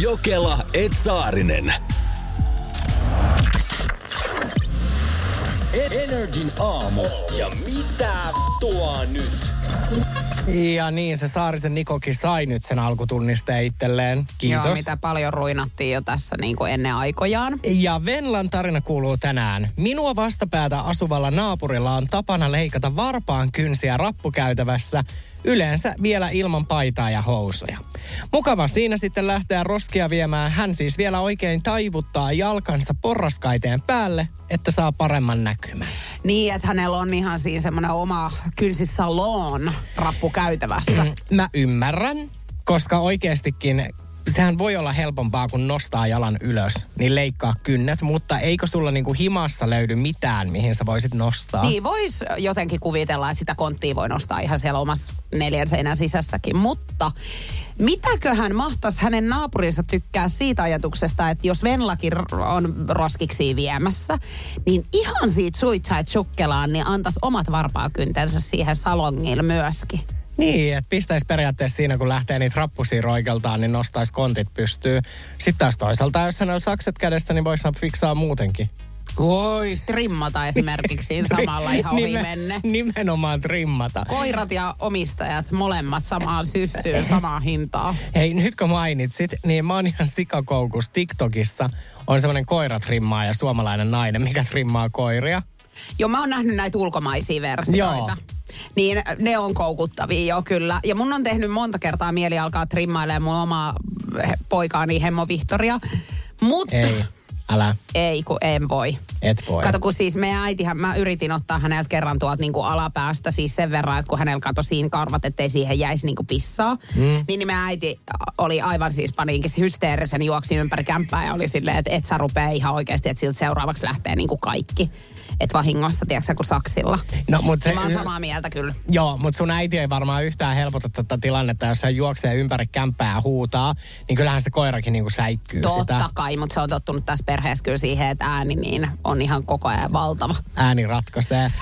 Jokela Etsaarinen. Energin aamu. Ja mitä tuo nyt? Ja niin, se Saarisen Nikokin sai nyt sen alkutunnisteen itselleen. Kiitos. Joo, mitä paljon ruinattiin jo tässä niin kuin ennen aikojaan. Ja Venlan tarina kuuluu tänään. Minua vastapäätä asuvalla naapurilla on tapana leikata varpaan kynsiä rappukäytävässä, yleensä vielä ilman paitaa ja housuja. Mukava siinä sitten lähteä roskia viemään. Hän siis vielä oikein taivuttaa jalkansa porraskaiteen päälle, että saa paremman näkymän. Niin, että hänellä on ihan siinä semmoinen oma kynsisalon rappu käytävässä. Mä ymmärrän, koska oikeastikin sehän voi olla helpompaa, kun nostaa jalan ylös, niin leikkaa kynnet, mutta eikö sulla niinku himassa löydy mitään, mihin sä voisit nostaa? Niin voisi jotenkin kuvitella, että sitä konttia voi nostaa ihan siellä omassa neljän seinän sisässäkin, mutta mitäköhän mahtaisi hänen naapurinsa tykkää siitä ajatuksesta, että jos Venlakin on roskiksi viemässä, niin ihan siitä suitsait sukkelaan, niin antaisi omat varpaakyntensä siihen salongille myöskin. Niin, että pistäisi periaatteessa siinä, kun lähtee niitä rappusia roikeltaan, niin nostaisi kontit pystyy. Sitten taas toisaalta, jos hänellä on sakset kädessä, niin voisi fiksaa muutenkin. Voisi trimmata esimerkiksi siinä samalla ihan ohi Nime- menne. Nimenomaan trimmata. Koirat ja omistajat molemmat samaan syssyyn, samaa hintaa. Hei, nyt kun mainitsit, niin mä oon ihan sikakoukus TikTokissa. On semmoinen koiratrimmaa ja suomalainen nainen, mikä trimmaa koiria. Joo, mä oon nähnyt näitä ulkomaisia versioita. Joo. Niin ne on koukuttavia jo kyllä. Ja mun on tehnyt monta kertaa mieli alkaa trimmailemaan mun omaa poikaani Hemmo Victoria. Mut Ei, älä, ei, kun en voi. et voi. Kato, kun siis meidän äitihän, mä yritin ottaa häneltä kerran tuolta niinku alapäästä siis sen verran, että kun hänellä kato siinä karvat, ettei siihen jäisi niinku pissaa. Mm. Niin, niin meidän äiti oli aivan siis paniikissa hysteerisen, juoksi ympäri kämppää ja oli silleen, että et sä rupee ihan oikeasti, että siltä seuraavaksi lähtee niinku kaikki. Että vahingossa, tiedätkö kun saksilla. No, mut Se, mä oon samaa mieltä kyllä. Joo, mutta sun äiti ei varmaan yhtään helpota tätä tilannetta, jos hän juoksee ympäri kämppää ja huutaa, niin kyllähän se koirakin niinku säikkyy Totta sitä. kai, mutta se on tottunut tässä perheessä kyllä siihen, että ääni niin on ihan koko ajan valtava. Ääni ratkaisee.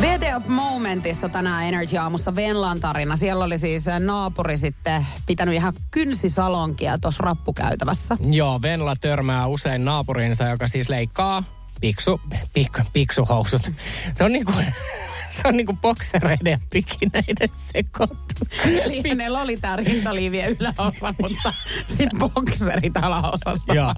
VT of Momentissa tänään Energy Aamussa Venlan tarina. Siellä oli siis naapuri sitten pitänyt ihan kynsisalonkia tuossa rappukäytävässä. Joo, Venla törmää usein naapurinsa, joka siis leikkaa piksu, pik, piksuhousut. Se on niinku, se on niinku boksereiden ja pikineiden sekoitus. Eli hänellä oli tää rintaliivien yläosa, mutta sitten bokserit alaosassa. Joo.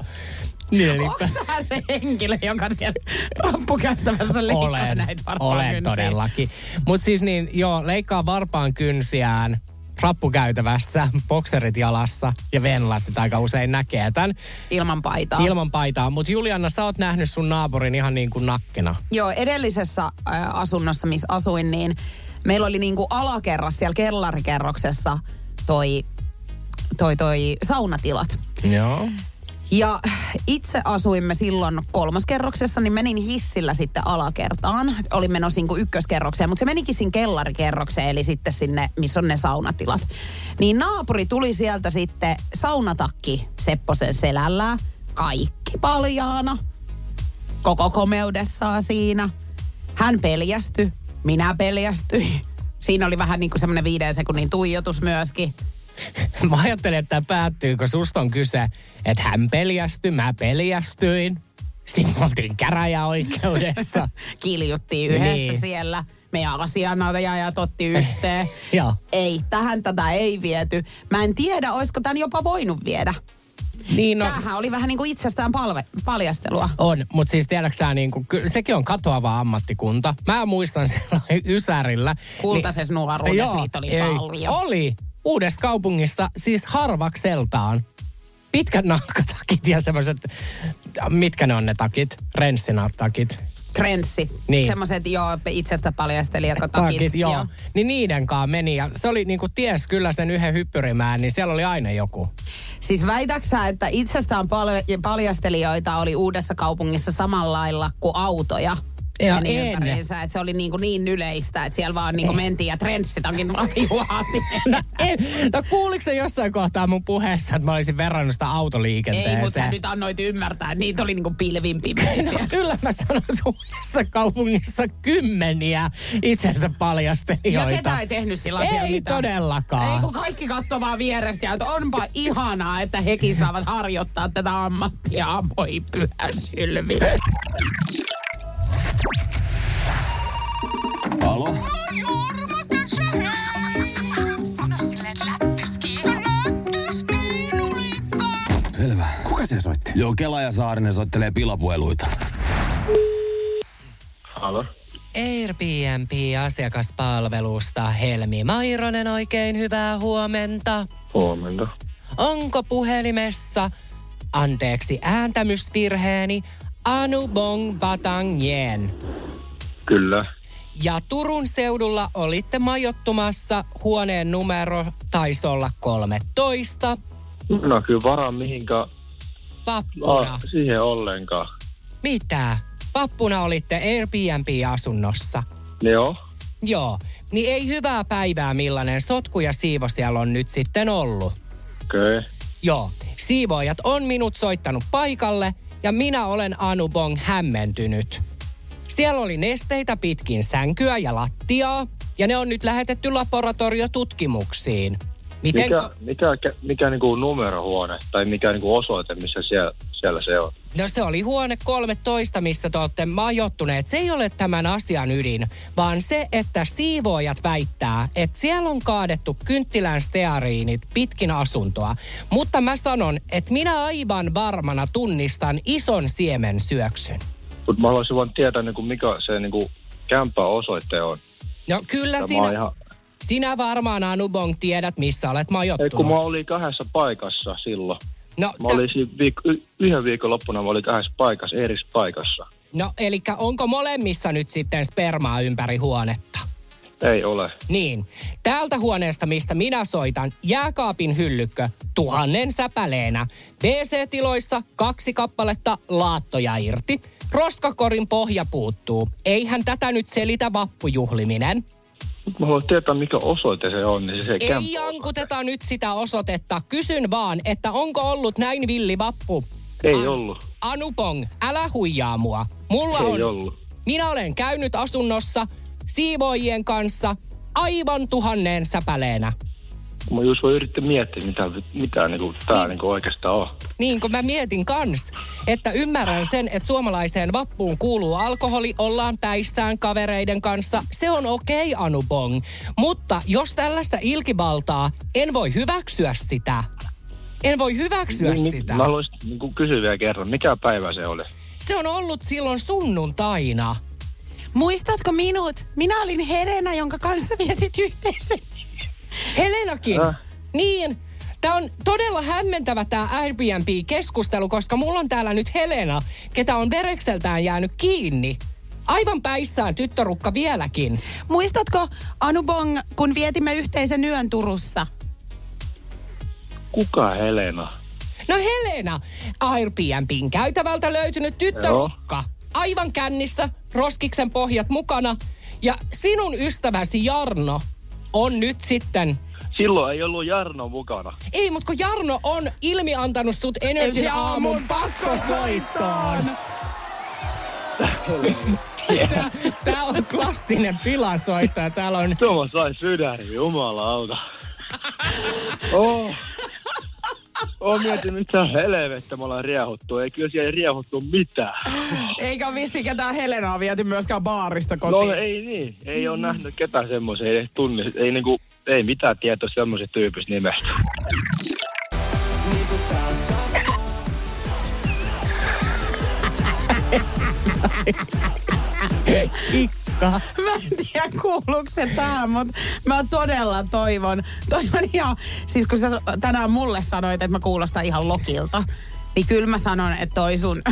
Niin, Onko sä se henkilö, joka siellä rappukäyttävässä leikkaa olen, näitä varpaan olen kynsiä? todellakin. Mutta siis niin, joo, leikkaa varpaan kynsiään rappukäytävässä, bokserit jalassa ja venlastit aika usein näkee tämän Ilman paitaa. ilman paitaa. Mutta Juliana, sä oot nähnyt sun naapurin ihan niin kuin nakkena. Joo, edellisessä asunnossa, missä asuin, niin meillä oli niinku alakerras siellä kellarikerroksessa toi, toi, toi saunatilat. Joo. Ja itse asuimme silloin kolmoskerroksessa, niin menin hissillä sitten alakertaan. Olin menossa niin ykköskerrokseen, mutta se menikin sinne kellarikerrokseen, eli sitten sinne, missä on ne saunatilat. Niin naapuri tuli sieltä sitten saunatakki Sepposen selällä, kaikki paljaana, koko komeudessaan siinä. Hän peljästyi, minä peljästyin. Siinä oli vähän niin kuin semmoinen viiden sekunnin tuijotus myöskin. Mä ajattelin, että tämä päättyy, kun susta on kyse, että hän peljästyi, mä peljästyin. Sitten me oltiin käräjäoikeudessa. Kiljuttiin yhdessä Niin. niin. siellä. Meidän asianajajat otti yhteen. Joo. ei, tähän tätä ei viety. Mä en tiedä, olisiko tämän jopa voinut viedä. Niin no, Tämähän oli vähän niin kuin itsestään palve, paljastelua. on, mutta siis tiedätkö sä, niin kuin, sekin on katoava ammattikunta. Mä muistan silloin Ysärillä. Kultaisessa nuoruudessa niitä oli ei, paljon. Oli. Uudesta kaupungista, siis harvakseltaan. Pitkät nahkatakit ja semmoiset, mitkä ne on ne takit? Renssinat-takit. Trenssi. Niin. Semmoiset jo itsestä paljastelijakotakit. Takit, joo. joo. Niin niiden kanssa meni ja se oli niinku ties kyllä sen yhden hyppyrimään, niin siellä oli aina joku. Siis väitäksä, että itsestään pal- paljastelijoita oli uudessa kaupungissa samalla lailla kuin autoja? Ja meni en. että se oli niin, kuin niin yleistä, että siellä vaan niin kuin mentiin ja trenssitankin raviuhaattiin. En, no kuuliko se jossain kohtaa mun puheessa, että mä olisin verrannut sitä autoliikenteeseen? Ei, mutta sä nyt annoit ymmärtää, että niitä oli niinku pilvin pimeisiä. No kyllä mä sanon uudessa kaupungissa kymmeniä itsensä Ja paljastelijoita. ketä ei tehnyt sillä asialla Ei mitään. todellakaan. Ei kun kaikki katsoo vaan vierestä ja että onpa ihanaa, että hekin saavat harjoittaa tätä ammattia. Voi pyhä sylvi. Alo? Selvä. Kuka se soitti? Joo, Kela ja Saarinen soittelee pilapueluita. Halo? Airbnb-asiakaspalvelusta Helmi Maironen oikein hyvää huomenta. Huomenta. Onko puhelimessa, anteeksi ääntämysvirheeni, Anu Bong Batangien? Kyllä. Ja Turun seudulla olitte majoittumassa, huoneen numero taisi olla 13, No kyllä varaan mihinkä vappuna. ah, siihen ollenkaan. Mitä? Vappuna olitte Airbnb-asunnossa. Joo. Joo, niin ei hyvää päivää millainen sotku ja siivo siellä on nyt sitten ollut. Okei. Okay. Joo, siivoojat on minut soittanut paikalle ja minä olen Anu Bong hämmentynyt. Siellä oli nesteitä pitkin sänkyä ja lattiaa ja ne on nyt lähetetty laboratoriotutkimuksiin. Miten Mikä, mikä, mikä niinku numerohuone tai mikä niinku osoite, missä siellä, siellä se on? No se oli huone 13, missä te olette majoittuneet. Se ei ole tämän asian ydin, vaan se, että siivoojat väittää, että siellä on kaadettu kynttilän steariinit pitkin asuntoa. Mutta mä sanon, että minä aivan varmana tunnistan ison siemen syöksyn. Mutta mä haluaisin vaan tietää, niinku, mikä se niinku, kämppä osoite on. No kyllä Tämä sinä, ihan... sinä varmaan Anubong tiedät, missä olet Ei, majoittunut. kun mä olin kahdessa paikassa silloin. no, Mä olin siinä viik- y- yhden viikon loppuna mä olin kahdessa paikassa, eri paikassa. no eli onko molemmissa nyt sitten spermaa ympäri huonetta? Ei ole. Niin. Täältä huoneesta, mistä minä soitan, jääkaapin hyllykkö tuhannen säpäleenä. DC-tiloissa kaksi kappaletta laattoja irti. Roskakorin pohja puuttuu. Eihän tätä nyt selitä vappujuhliminen. Mä haluan tietää, mikä osoite se on, niin se, Ei jankuteta nyt sitä osoitetta. Kysyn vaan, että onko ollut näin villi vappu? Ei Anu- ollut. Anupong, älä huijaa mua. Mulla on... Ei ollut. Minä olen käynyt asunnossa siivoojien kanssa aivan tuhanneen säpäleenä. Mä just voi yrittää miettiä, mitä, mitä niinku, tää niinku oikeastaan on. Niin, kun mä mietin kans, että ymmärrän sen, että suomalaiseen vappuun kuuluu alkoholi, ollaan päistään kavereiden kanssa. Se on okei, okay, Anu Bong. Mutta jos tällaista ilkivaltaa, en voi hyväksyä sitä. En voi hyväksyä Niin, sitä. Mä haluaisin niinku kysyä vielä kerran, mikä päivä se oli? Se on ollut silloin sunnuntaina. Muistatko minut? Minä olin Helena, jonka kanssa vietit yhteisen. Helenakin. Äh. Niin. Tämä on todella hämmentävä tämä Airbnb-keskustelu, koska mulla on täällä nyt Helena, ketä on verekseltään jäänyt kiinni. Aivan päissään tyttörukka vieläkin. Muistatko, Anubong, kun vietimme yhteisen yön Turussa? Kuka Helena? No Helena, Airbnbin käytävältä löytynyt tyttörukka. Aivan kännissä, roskiksen pohjat mukana. Ja sinun ystäväsi Jarno on nyt sitten... Silloin ei ollut Jarno mukana. Ei, mutta kun Jarno on ilmiantanut sut Energy aamun pakkosoittoon. Tää, tää on klassinen pilasoittaja. Täällä on... Tuomas sai sydäni, jumalauta. Oh. Oon mietin, mitä helvettä me ollaan riehuttu. Ei kyllä siellä ei riehuttu mitään. Eikä ole vissi ketään Helenaa viety myöskään baarista kotiin. No ei niin. Ei ole nähnyt ketään semmoisen. Ei edes tunne. Ei, niinku, ei mitään tietoa semmoisen tyypistä nimestä. Kikka. Mä en tiedä kuuluuko se tähän, mutta mä todella toivon. Toivon ihan, siis kun sä tänään mulle sanoit, että mä kuulostan ihan lokilta, niin kyllä mä sanon, että toi sun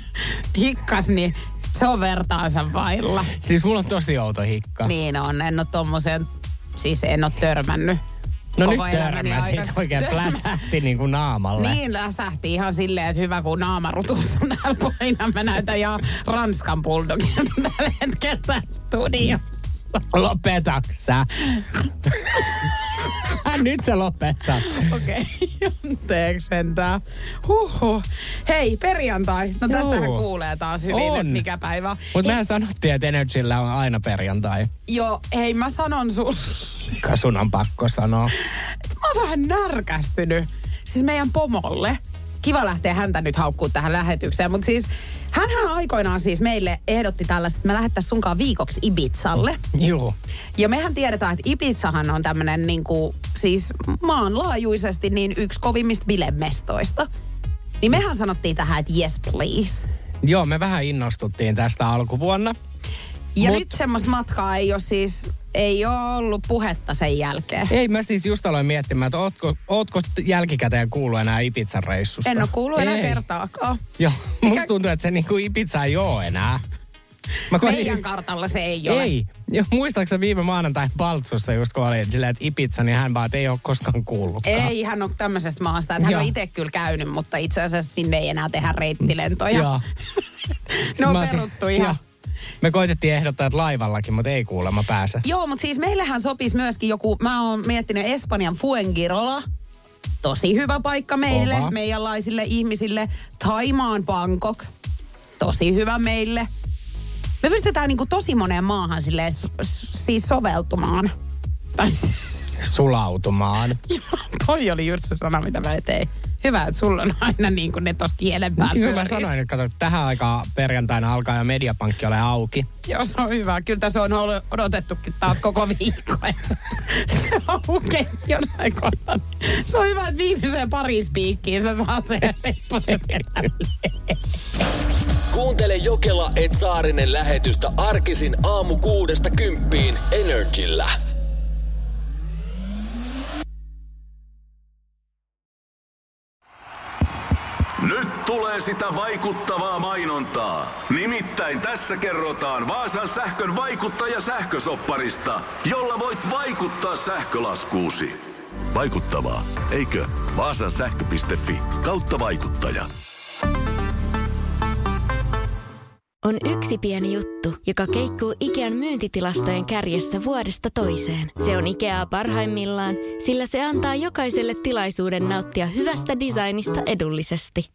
hikkas, niin se on vertaansa vailla. Siis mulla on tosi outo hikka. Niin on, en ole tommoseen, siis en ole törmännyt. No nyt elämäni törmäsit aikana. oikein Törmäs. pläsähti niin kuin naamalle. Niin läsähti ihan silleen, että hyvä kun naamarutussa on täällä paina. Mä näytän ihan Ranskan bulldogilta tällä hetkellä studiossa. Lopetaksa. Nyt se lopettaa. Okei, okay. sentään. Huhhuh. Hei, perjantai. No tästähän Joo. kuulee taas hyvin, On. että mikä päivä. Mutta mehän sanottiin, että Energyllä on aina perjantai. Joo, hei mä sanon sun, Ka sun on pakko sanoa. mä oon vähän närkästynyt. Siis meidän pomolle. Kiva lähteä häntä nyt haukkuu tähän lähetykseen, mutta siis hänhän aikoinaan siis meille ehdotti tällaista, että me lähettäisiin sunkaan viikoksi Ibizalle. Juu. Ja mehän tiedetään, että Ibizahan on tämmönen niinku, siis maanlaajuisesti niin yksi kovimmista bilemestoista. Niin mehän sanottiin tähän, että yes please. Joo, me vähän innostuttiin tästä alkuvuonna. Ja Mut- nyt semmoista matkaa ei ole siis, ei ole ollut puhetta sen jälkeen. Ei, mä siis just aloin miettimään, että ootko, ootko jälkikäteen kuullut enää Ibizan reissusta? En ole kuullut enää Ei. kertaakaan. Joo, Mikä- musta tuntuu, että se niinku Ibiza ei oo enää. Mä koitin- Meidän kartalla se ei ole. Ei. Ja muistaakseni viime maanantai Paltsussa just kun oli silleen, että Ibiza, niin hän vaan, ei ole koskaan kuullutkaan. Ei hän ole tämmöisestä maasta. Että hän Joo. on itse kyllä käynyt, mutta itse asiassa sinne ei enää tehdä reittilentoja. Joo. ne on Mä peruttu ihan. Me koitettiin ehdottaa, että laivallakin, mutta ei kuulemma pääse. Joo, mutta siis meillähän sopisi myöskin joku, mä oon miettinyt Espanjan Fuengirola. Tosi hyvä paikka meille, Kova. meidänlaisille ihmisille. Taimaan Bangkok. Tosi hyvä meille. Me pystytään niinku tosi moneen maahan silleen, s- s- siis soveltumaan. Tai Sulautumaan. joo, toi oli just se sana, mitä mä tein. Hyvä, että sulla on aina niin kuin ne tossa kielen päällä. Kyllä mä sanoin, että että tähän aikaan perjantaina alkaa ja mediapankki ole auki. Joo, se on hyvä. Kyllä tässä on odotettukin taas koko viikko. että Se jossain kohtaa. Se on hyvä, että viimeiseen pari spiikkiin sä saat sen ja sepposen Kuuntele Jokela et Saarinen lähetystä arkisin aamu kuudesta kymppiin Energillä. Tulee sitä vaikuttavaa mainontaa. Nimittäin tässä kerrotaan Vaasan sähkön vaikuttaja sähkösopparista, jolla voit vaikuttaa sähkölaskuusi. Vaikuttavaa, eikö? Vaasan sähkö.fi kautta vaikuttaja. On yksi pieni juttu, joka keikkuu Ikean myyntitilastojen kärjessä vuodesta toiseen. Se on Ikeaa parhaimmillaan, sillä se antaa jokaiselle tilaisuuden nauttia hyvästä designista edullisesti.